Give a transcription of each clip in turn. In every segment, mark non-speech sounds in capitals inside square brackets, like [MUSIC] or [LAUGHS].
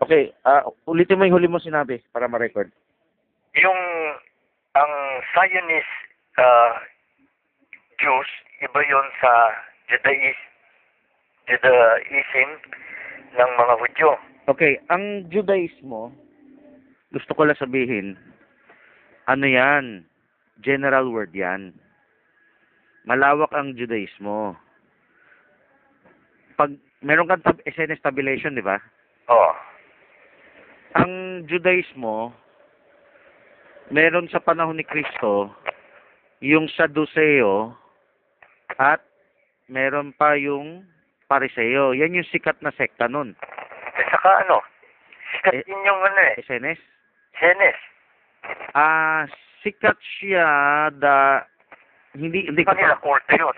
Okay, ah ulitin mo yung huli mo sinabi para ma-record. Yung ang Zionist uh, Jews, iba yon sa Judaism, Judaism ng mga Hudyo. Okay, ang Judaismo, gusto ko lang sabihin, ano yan? General word yan. Malawak ang Judaismo. Pag meron kang tab- SNS tabulation, di ba? Oh. Ang Judaismo, meron sa panahon ni Kristo, yung Sadduceo, at meron pa yung Pariseo. Yan yung sikat na sekta nun. At saka ano, sikat Eh, din yung ano eh, SNS? Henes. Ah, sikat siya da hindi hindi ko Kanila korte yun.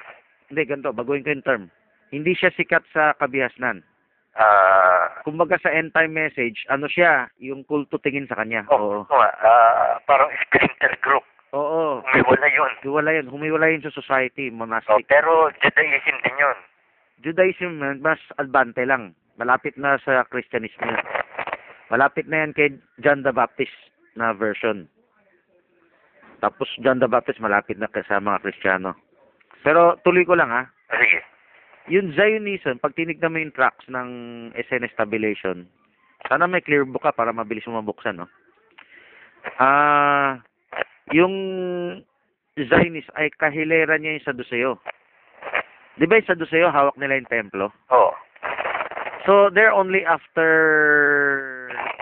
hindi ganito, baguhin ko yung term. Hindi siya sikat sa kabihasnan. Ah, Kumbaga sa end time message, ano siya, yung kulto tingin sa kanya. oh, Oo. nga, ah, parang splinter group. Oo. Umiwala yun. Hiwala yun. Humiwala yun sa society, Oh, monastic. pero Judaism din yun. Judaism, mas advante lang. Malapit na sa Christianism yun. Malapit na yan kay John the Baptist na version. Tapos John the Baptist malapit na sa mga Kristiyano. Pero tuloy ko lang ha. Ah, Sige. Yung Zionism, pag tinignan mo yung tracks ng SNS tabulation, sana may clear book ka para mabilis mo mabuksan, no? Ah, yung Zionist ay kahilera niya yung Sadduceo. Di ba yung Sadduceo, hawak nila yung templo? Oh. So, they're only after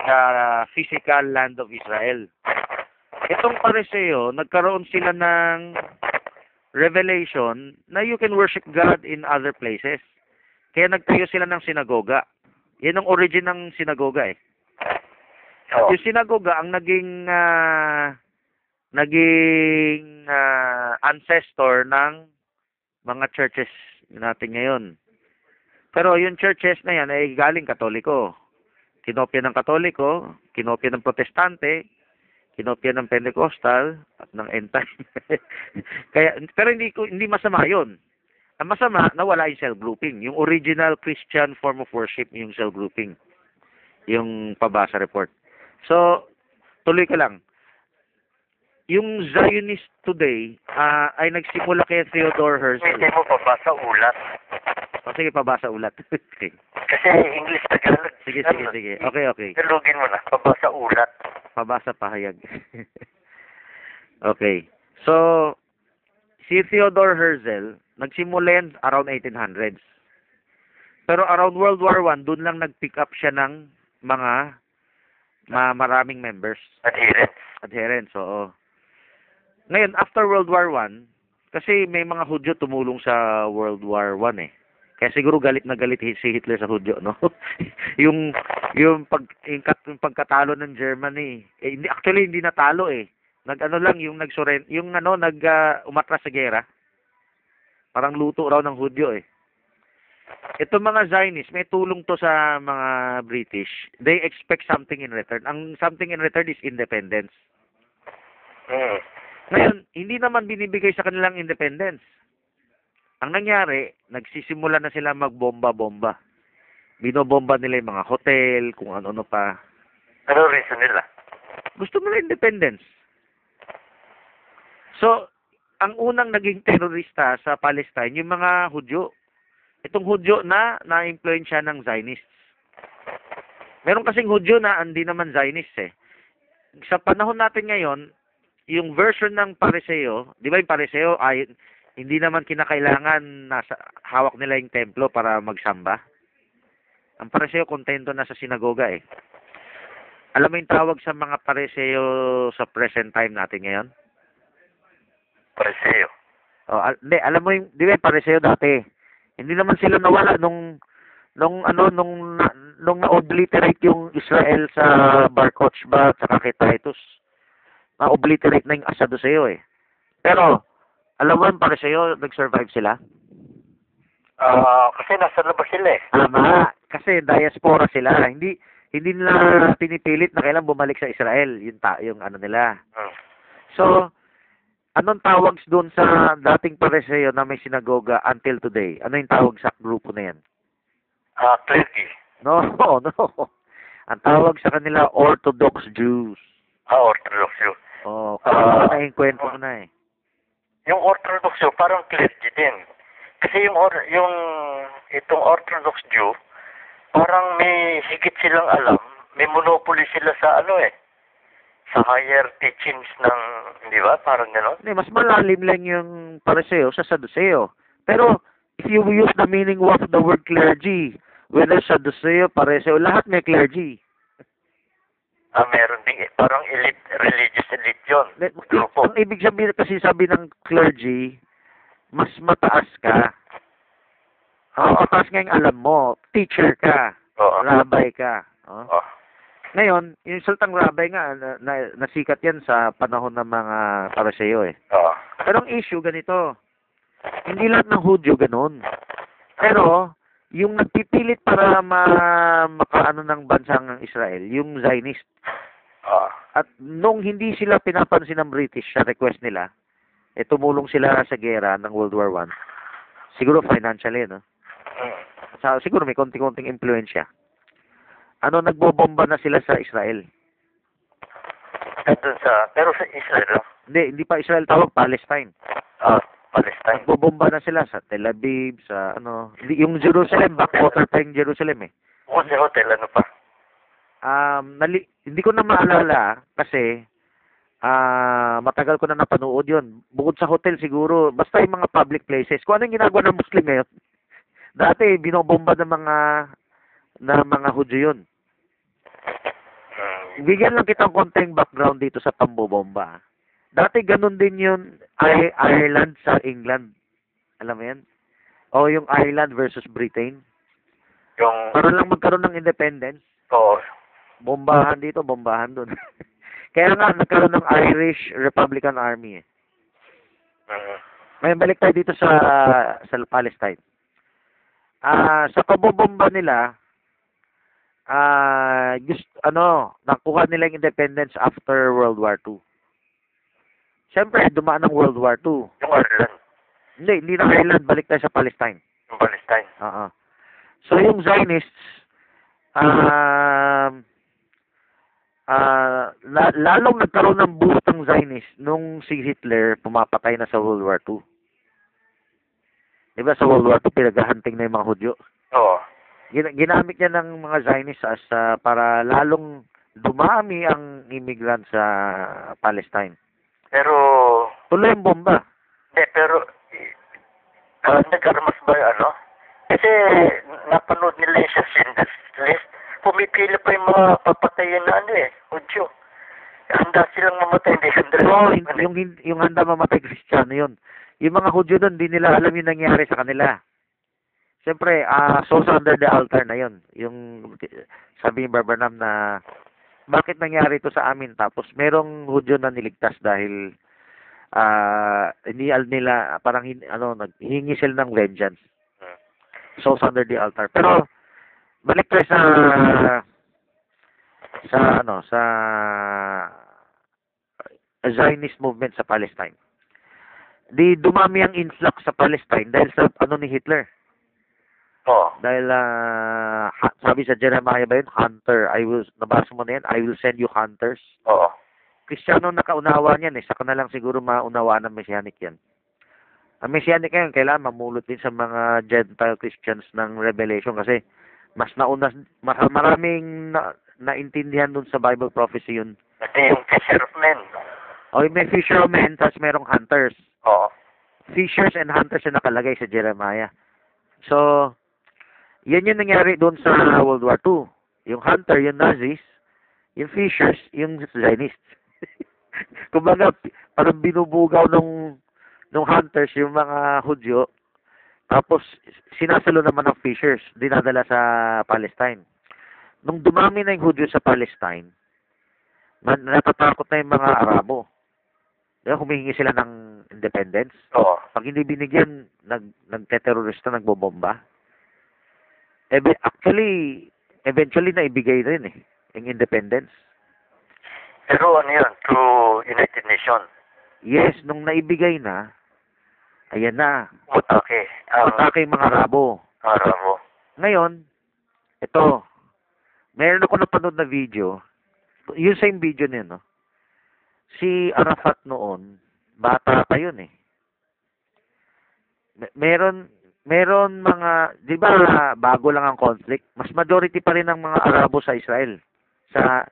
the physical land of Israel. Itong Pariseo, nagkaroon sila ng revelation na you can worship God in other places. Kaya nagtayo sila ng sinagoga. Yan ang origin ng sinagoga eh. Oh. Yung sinagoga ang naging ah, naging ah, ancestor ng mga churches natin ngayon. Pero yung churches na yan ay galing katoliko. Kinopya ng katoliko, kinopya ng protestante, kinopya ng Pentecostal at ng end time. [LAUGHS] Kaya pero hindi ko hindi masama 'yon. Ang masama nawala yung cell grouping. Yung original Christian form of worship yung cell grouping. Yung pabasa report. So tuloy ko lang. Yung Zionist today ah, ay nagsimula kay Theodore Herzl. Hindi mo pabasa ulat. O, sige, pabasa ulat. [LAUGHS] okay. Kasi English Tagalog. Sige, sige, sige. Okay, okay. Galugin mo na. Pabasa ulat. Pabasa pahayag. [LAUGHS] okay. So, si Theodore Herzl, nagsimula yan around 1800s. Pero around World War One, doon lang nag-pick up siya ng mga ma maraming members, Adherents. adherents, oo. Ngayon, after World War One, kasi may mga Hudyo tumulong sa World War One eh. Kaya siguro galit na galit si Hitler sa Hudyo, no? [LAUGHS] yung yung pag yung, yung pagkatalo ng Germany, eh, hindi actually hindi natalo eh. Nag-ano lang yung nagsuren yung ano nag ah, umatras sa gera. Parang luto raw ng Hudyo eh. Ito mga Zionists, may tulong to sa mga British. They expect something in return. Ang something in return is independence. Hmm. Ngayon, hindi naman binibigay sa kanilang independence. Ang nangyari, nagsisimula na sila magbomba-bomba. Binobomba nila yung mga hotel, kung ano-ano pa. Ano reason nila? Gusto nila independence. So, ang unang naging terorista sa Palestine, yung mga Hudyo. Itong Hudyo na na-influensya ng Zionists. Meron kasing Hudyo na hindi naman Zionists eh. Sa panahon natin ngayon, yung version ng Pariseo, di ba yung Pariseo ay hindi naman kinakailangan nasa hawak nila yung templo para magsamba. Ang Pariseo kontento na sa sinagoga eh. Alam mo yung tawag sa mga Pariseo sa present time natin ngayon? Pariseo. Oh, al- hindi, alam mo yung, di ba Pariseo dati? Hindi naman sila nawala nung nung ano nung nung na-obliterate yung Israel sa Bar Kokhba at kay Titus. Na-obliterate na yung Assaduseo eh. Pero alam mo yung Pariseo nag-survive sila? Ah, kasi nasa labas sila eh. Tama, kasi diaspora sila. Hindi hindi nila pinipilit na kailan bumalik sa Israel, yung ta, yung ano nila. Hmm. So, anong tawag doon sa dating pareseo na may sinagoga until today? Ano yung tawag sa grupo na yan? Ah, clergy. No, [LAUGHS] no. Ang tawag sa kanila, Orthodox Jews. Ah, Orthodox Jew. Oh, kapag na yung kwento ko na eh. Yung Orthodox Jew, parang clergy din. Kasi yung, or, yung itong Orthodox Jew, parang may higit silang alam. May monopoly sila sa ano eh. Sa higher teachings ng, di ba? Parang gano'n. Hindi, mas malalim lang yung pareseo sa Sadduceo. Pero, if you use the meaning of the word clergy, whether Sadduceo, pareseo, lahat may clergy. Ah, meron din eh. Parang elite, religious elite yun. Let- Grupo. Ang ibig sabihin kasi sabi ng clergy, mas mataas ka. Ang mataas nga yung alam mo, teacher ka, Oo. rabbi ka. Oh. Oo. Ngayon, yung sultang rabbi nga, na, na, nasikat yan sa panahon ng mga pareseo eh. Oo. Pero ang issue ganito, hindi lahat ng Hudyo ganun. Pero, yung nagpipilit para ma, makaano ng bansang Israel, yung Zionist. Oo. At nung hindi sila pinapansin ng British sa request nila, eh tumulong sila sa gera ng World War One. Siguro financially, no? Sa, siguro may konting-konting impluensya. Ano, nagbobomba na sila sa Israel. Dun sa, pero sa Israel, no? Hindi, hindi pa Israel tawag, Palestine. Palestine. Nagbobomba na sila sa Tel Aviv, sa ano, yung Jerusalem, backwater pa yung Jerusalem eh. Sa hotel, ano pa? Um, nali, hindi ko na maalala kasi ah matagal ko na napanood yun. Bukod sa hotel siguro, basta yung mga public places. Kung ano yung ginagawa ng Muslim ngayon. [LAUGHS] Dati, binobomba ng mga ng mga Hudyo yun. Mm. Bigyan lang kitang konting background dito sa pambobomba. Dati ganun din yun, I- Ireland sa England. Alam mo yan? O yung Ireland versus Britain. Yung, Para lang magkaroon ng independence. oo. Bombahan dito, bombahan doon. [LAUGHS] Kaya nga, nagkaroon ng Irish Republican Army eh. Mm. Ngayon, balik tayo dito sa sa Palestine. Ah, sa pabobomba nila, ah, just, ano, nakuha nila yung independence after World War II. Siyempre, dumaan ng World War II. Yung Ireland. Hindi, hindi na Ireland, balik tayo sa Palestine. Yung Palestine. Oo. So, yung Zionists, um, ah, la- lalong nagkaroon ng boost ng Zionist nung si Hitler pumapatay na sa World War II. Diba sa World War II, pinaghahanting na yung mga Hudyo. Oo. Gina- ginamit niya ng mga Zionists as ah, para lalong dumami ang immigrant sa Palestine. Pero, Tuloy yung bomba. hindi, pero, uh, nag-armas ba yung ano? Kasi, napanood nila yung sa Schindler's List. Pumipili pa yung mga papatayin na ano eh, Hudyo. Handa silang mamatay, hindi handa mamatay. yung, hin- yung handa mamatay Kristiyano yun. Yung mga Hudyo doon, di nila alam yung nangyari sa kanila. Siyempre, ah souls under the altar na yun. Yung sabi ni Barbernam na bakit nangyari ito sa amin tapos merong Hudyo na niligtas dahil ah hindi al- nila parang hin, ano naghingi sila ng vengeance. Souls under the altar. Pero balik tayo sa sa ano sa Zionist movement sa Palestine. Di dumami ang influx sa Palestine dahil sa ano ni Hitler. Oo. Dahil ah, ha- sabi sa Jeremiah ba yun, hunter, I will, nabasa mo na yan, I will send you hunters. Oo. Kristiyano nakaunawa niyan eh, saka na lang siguro maunawaan ng Messianic yan. Ang Messianic ngayon, kailangan mamulot din sa mga Gentile Christians ng Revelation kasi mas nauna, mas maraming na, naintindihan dun sa Bible prophecy yun. Ito yung fisher of men. O may fishermen, tapos merong hunters. Oo. Fishers and hunters na nakalagay sa Jeremiah. So, yan yung nangyari doon sa World War II. Yung hunter, yung Nazis. Yung fishers, yung Zionists. [LAUGHS] Kumbaga, parang binubugaw nung nung hunters yung mga Hudyo. Tapos, sinasalo naman ng fishers, dinadala sa Palestine. Nung dumami na yung Hudyo sa Palestine, na- natatakot na yung mga Arabo. Diba, humihingi sila ng independence. Oo. Pag hindi binigyan, nag, nagteterorista, nagbobomba. Ebe, actually, eventually na ibigay rin eh, yung independence. Pero ano yun, through United Nations. Yes, nung naibigay na, ayan na, Mutake. Ang atake yung mga Arabo. Arabo. Ngayon, ito, meron ako napanood na video, yung same video niya, no? Si Arafat noon, bata pa yun eh. Me- Meron, meron mga, di ba bago lang ang conflict, mas majority pa rin ng mga Arabo sa Israel. Sa,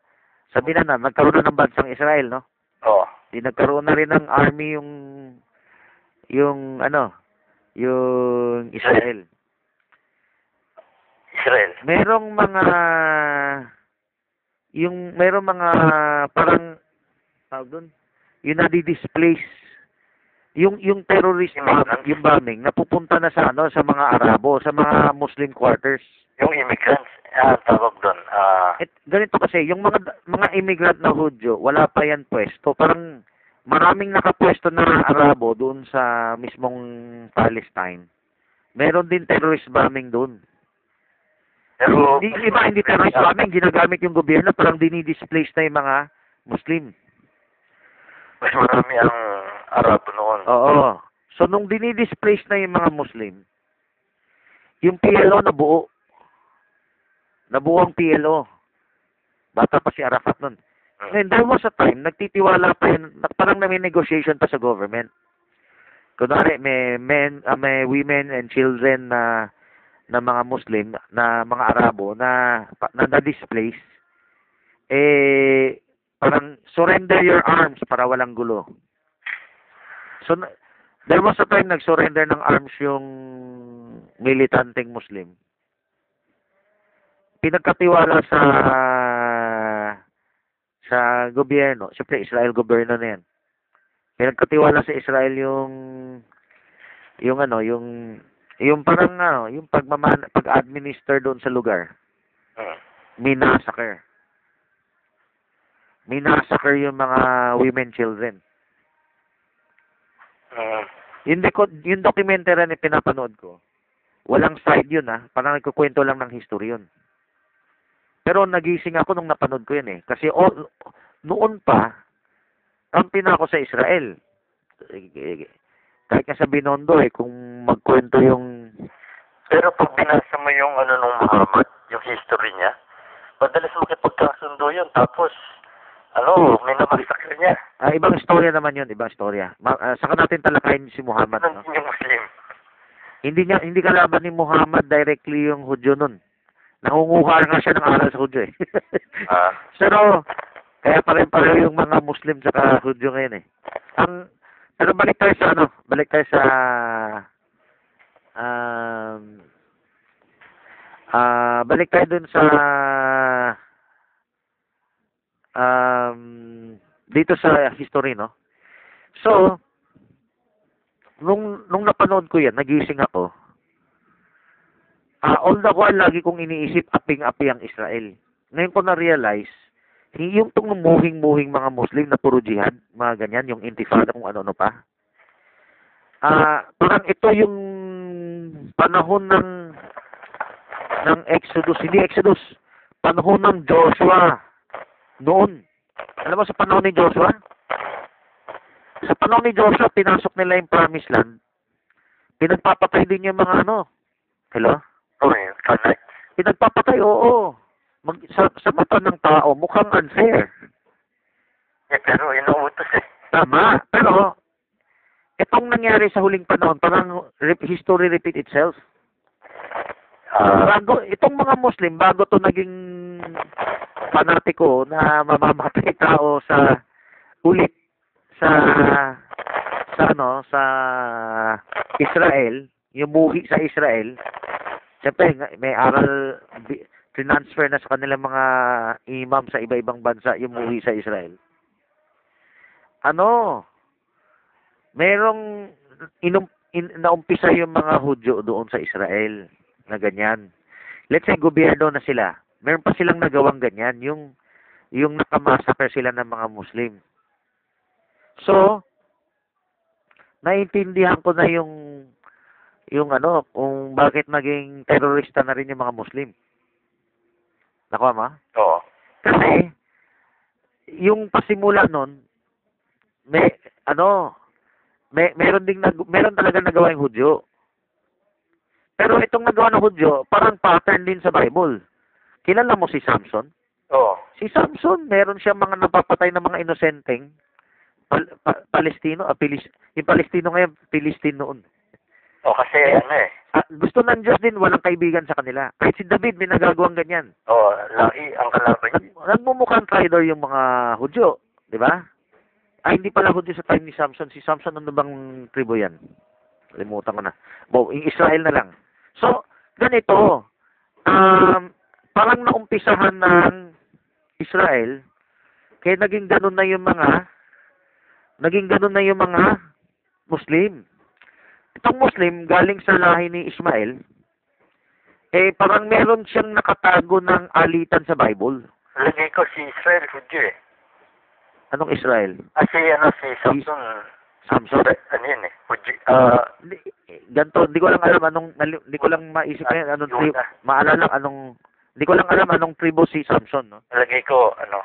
sabi na na, nagkaroon na ng bansang Israel, no? Oo. Di nagkaroon na rin ng army yung, yung ano, yung Israel. Israel. merong mga yung merong mga parang tawag doon yung nadi-displace yung yung terrorist Yung bombing napupunta na sa ano sa mga Arabo sa mga Muslim quarters Yung immigrants, ah, tawag doon. Ah, At ganito kasi yung mga mga immigrant na Hudyo wala pa yan pwesto parang maraming nakapwesto na Arabo doon sa mismong Palestine meron din terrorist bombing doon pero, Hindi, iba, hindi terrorist bombing, ginagamit yung gobyerno, parang dinidisplace na yung mga Muslim. mas marami ang Arabo noon. Oo. So, nung dinidisplace na yung mga Muslim, yung PLO nabuo. Nabuo ang PLO. Bata pa si Arafat nun. Hmm. Ngayon, there was a time, nagtitiwala pa yun, na- parang na may negotiation pa sa government. Kunwari, may men, ah, may women and children na na mga Muslim, na mga Arabo na pa- na na-displace, eh, parang surrender your arms para walang gulo. So, there was a time nag-surrender ng arms yung militanteng Muslim. Pinagkatiwala sa sa gobyerno, siyempre Israel gobyerno na yan. Pinagkatiwala sa Israel yung yung ano, yung yung parang ano, yung pagmaman pag-administer doon sa lugar. Hmm. Minasakar. Minasakar yung mga women children. Hmm. Yung, yung documentary na pinapanood ko, walang side yun ah. Parang nagkukwento lang ng history yun. Pero nagising ako nung napanood ko yun eh. Kasi o, noon pa, kampi na ako sa Israel. Kahit nga sa Binondo eh, kung magkwento yung... Pero pag binasa mo yung ano nung Muhammad, yung history niya, madalas makipagkasundo yun. Tapos, ano, may namasakre niya. Ah, ibang istorya naman yun, ibang istorya. Ma- ah, saka natin talakayin si Muhammad. No? Nandun yung Muslim. Hindi niya hindi kalaban ni Muhammad directly yung Hudyo nun. Nangunguha nga siya ng aral sa Hudyo eh. Ah. [LAUGHS] Pero kaya pare-pareho yung mga Muslim sa Hudyo ngayon eh. Ang pero balik tayo sa ano, balik tayo sa um ah balik tayo dun sa um dito sa history no. So nung nung napanood ko yan, nagising ako. Ah, all the while lagi kong iniisip aping-api ang Israel. Ngayon ko na-realize, yung tong muhing-muhing mga Muslim na puro jihad, mga ganyan, yung intifada kung ano-ano pa. Ah, parang ito yung panahon ng ng Exodus, hindi Exodus, panahon ng Joshua noon. Alam mo sa panahon ni Joshua? Sa panahon ni Joshua, pinasok nila yung promised land. Pinagpapatay din yung mga ano. Hello? Yun. Connect. Pinagpapatay, oo. Mag, sa, sa mata ng tao, mukhang unfair. Eh, pero inuutos eh. Tama. Pero, itong nangyari sa huling panahon, parang history repeat itself. Ah, bago, itong mga Muslim, bago to naging panatiko na mamamatay tao sa ulit sa sa ano sa Israel, yung muhi sa Israel. Siyempre, may aral transfer na sa kanilang mga imam sa iba-ibang bansa yung muhi sa Israel. Ano? Merong inum, in, naumpisa yung mga Hudyo doon sa Israel na ganyan. Let's say gobyerno na sila. Meron pa silang nagawang ganyan, yung yung nakamassacre sila ng mga Muslim. So, naiintindihan ko na yung yung ano, kung bakit naging terorista na rin yung mga Muslim. Nakuha mo? oo. Kasi, yung pasimula nun, may, ano, may, meron ding, nag, meron talaga nagawa yung Hudyo. Pero itong nagawa ng Hudyo, parang pattern din sa Bible. Kilala mo si Samson? Oo. Si Samson, meron siya mga napapatay na mga inosenteng Pal- pa- Palestino, ah, Pilis, yung Palestino ngayon, Palestine noon. O kasi ano eh. Ah, gusto ng Diyos din, walang kaibigan sa kanila. Kahit si David, may nagagawang ganyan. O, laki ang kalaban Nag, niya. nagmumukhang traitor yung mga Hudyo, di ba? Ay, hindi pala Hudyo sa time ni Samson. Si Samson, ano bang tribo yan? Limutan ko na. Bo, yung Israel na lang. So, ganito. Um, parang naumpisahan ng Israel, kaya naging ganun na yung mga, naging ganun na yung mga Muslim. Itong Muslim, galing sa lahi ni Ismael, eh, parang meron siyang nakatago ng alitan sa Bible. Lagay ko si Israel Hudyo eh. Anong Israel? Ah, si ano, si Samson. Samson? Ano yun eh. Hudyo. Ah, Hindi, eh, ganito, hindi ko lang alam anong, hindi ko lang maisip ngayon anong tri- Yuda. maalala anong, hindi ko lang alam anong tribo si Samson, no? lagay ko, ano.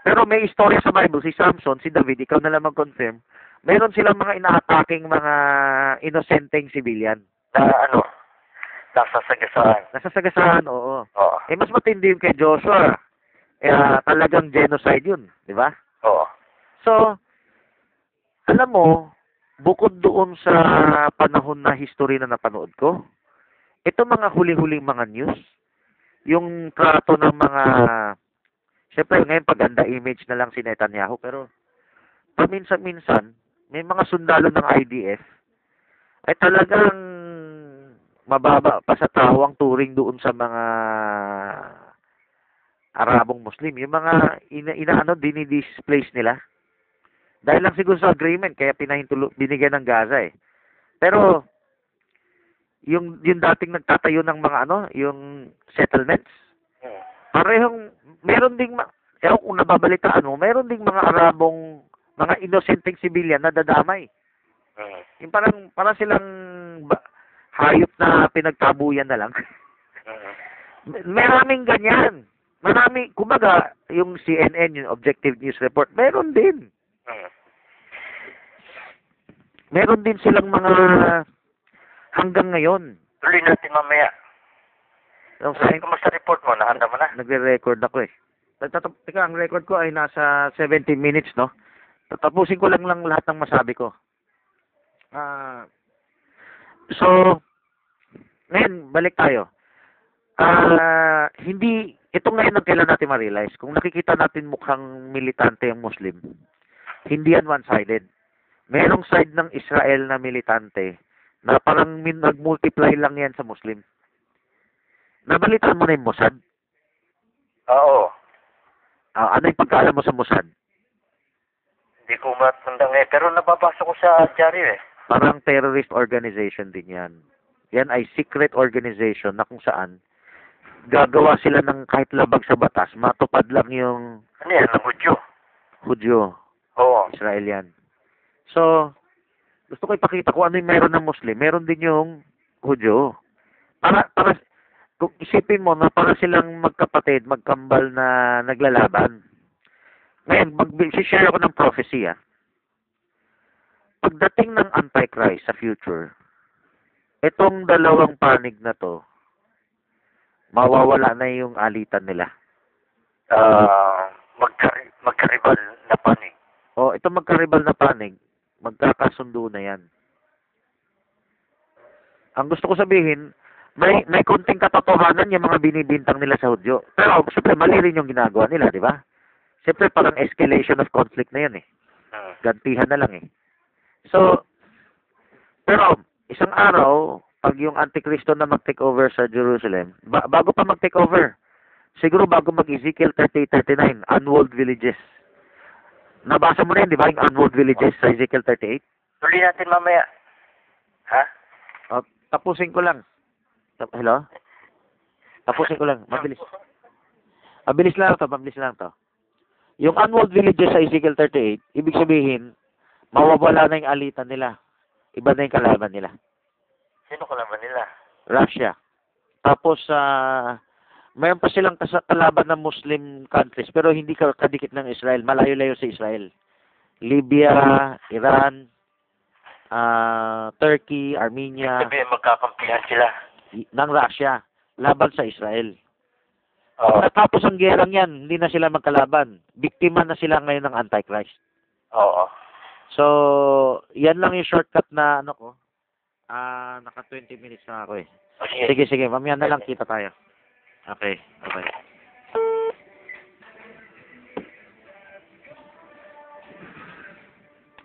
Pero may istorya sa Bible, si Samson, si David, ikaw na lang mag-confirm, meron silang mga inaataking mga inosenteng civilian. Na ano. Nasa sagasaan. Nasasagasaan, oo. Oo. Eh, mas matindi yung kay Joshua. Eh, ah, talagang genocide yun, di ba? Oo. So, alam mo, bukod doon sa panahon na history na napanood ko, ito mga huli-huling mga news, yung trato ng mga, syempre ngayon paganda image na lang si Netanyahu, pero paminsan-minsan, may mga sundalo ng IDF, ay talagang mababa pa sa tao ang turing doon sa mga Arabong Muslim. Yung mga ina, inaano, dinidisplace nila. Dahil lang siguro sa agreement, kaya pinahintulo, binigyan ng Gaza eh. Pero, yung, yung dating nagtatayo ng mga ano, yung settlements, Hmm. parehong, meron ding, ewan kung nababalitaan mo, meron ding mga Arabong, mga innocenteng civilian na dadamay. Hmm. Yung parang, parang silang ba, hayop na pinagtabuyan na lang. Hmm. [LAUGHS] Maraming ganyan. Marami, kumbaga, yung CNN, yung Objective News Report, meron din. Hmm. Meron din silang mga hanggang ngayon. Tuloy natin mamaya. Yung Ay, sa kumusta report mo? Nahanda mo na? nagre-record ako eh. Tatap, teka, ang record ko ay nasa 70 minutes, no? Tatapusin ko lang lang lahat ng masabi ko. Ah, so, ngayon, balik tayo. Ah, hindi, ito ngayon ang kailan natin ma-realize. Kung nakikita natin mukhang militante ang Muslim, hindi yan one-sided. Merong side ng Israel na militante na parang min- nag-multiply lang yan sa Muslim. Nabalitaan mo na yung Mossad? Oo. Ah, ano yung pagkaalam mo sa Mossad? Hindi ko matandang eh. Pero nababasa ko sa dyaryo eh. Parang terrorist organization din yan. Yan ay secret organization na kung saan gagawa sila ng kahit labag sa batas, matupad lang yung Ano yan? Ang Hudyo. Hudyo, Oo. Israel yan. So, gusto ko ipakita ko ano yung meron ng Muslim. Meron din yung Hudyo. Para, para, kung isipin mo na para silang magkapatid, magkambal na naglalaban. Ngayon, mag-share ako ng prophecy ah. Pagdating ng Antichrist sa future, itong dalawang panig na to, mawawala na yung alitan nila. Ah, magkari magkaribal na panig. O, itong magkaribal na panig, magkakasundo na yan. Ang gusto ko sabihin, may may konting katotohanan yung mga binibintang nila sa Hudyo. Pero, siyempre, mali rin yung ginagawa nila, di ba? Siyempre, parang escalation of conflict na yan eh. Hmm. Gantihan na lang eh. So, pero, isang araw, pag yung Antikristo na mag-take over sa Jerusalem, ba- bago pa mag-take over, siguro bago mag-Ezekiel 38-39, unwalled villages. Nabasa mo na yun, di ba, yung unwalled villages sa Ezekiel 38? Tuloy natin mamaya. Ha? O, tapusin ko lang. Tap- Hello? Tapusin ko lang. Mabilis. Mabilis lang to, mabilis lang to. Yung unwalled villages sa Ezekiel 38, ibig sabihin, mawawala na yung alitan nila. Iba na yung kalaban nila. Sino ko naman nila? Russia. Tapos, ah, mayroon pa silang kalaban ng Muslim countries, pero hindi ka kadikit ng Israel. Malayo-layo sa Israel. Libya, Iran, ah, Turkey, Armenia, Sabihin magkakampihan sila. ng Russia laban sa Israel. Oo. Natapos ang gerang yan, hindi na sila magkalaban. Biktima na sila ngayon ng Antichrist. Oo. So, yan lang yung shortcut na ano ko. Ah, naka 20 minutes na ako eh. O, sige. Sige, sige, mamaya na lang kita tayo. Okay, okay.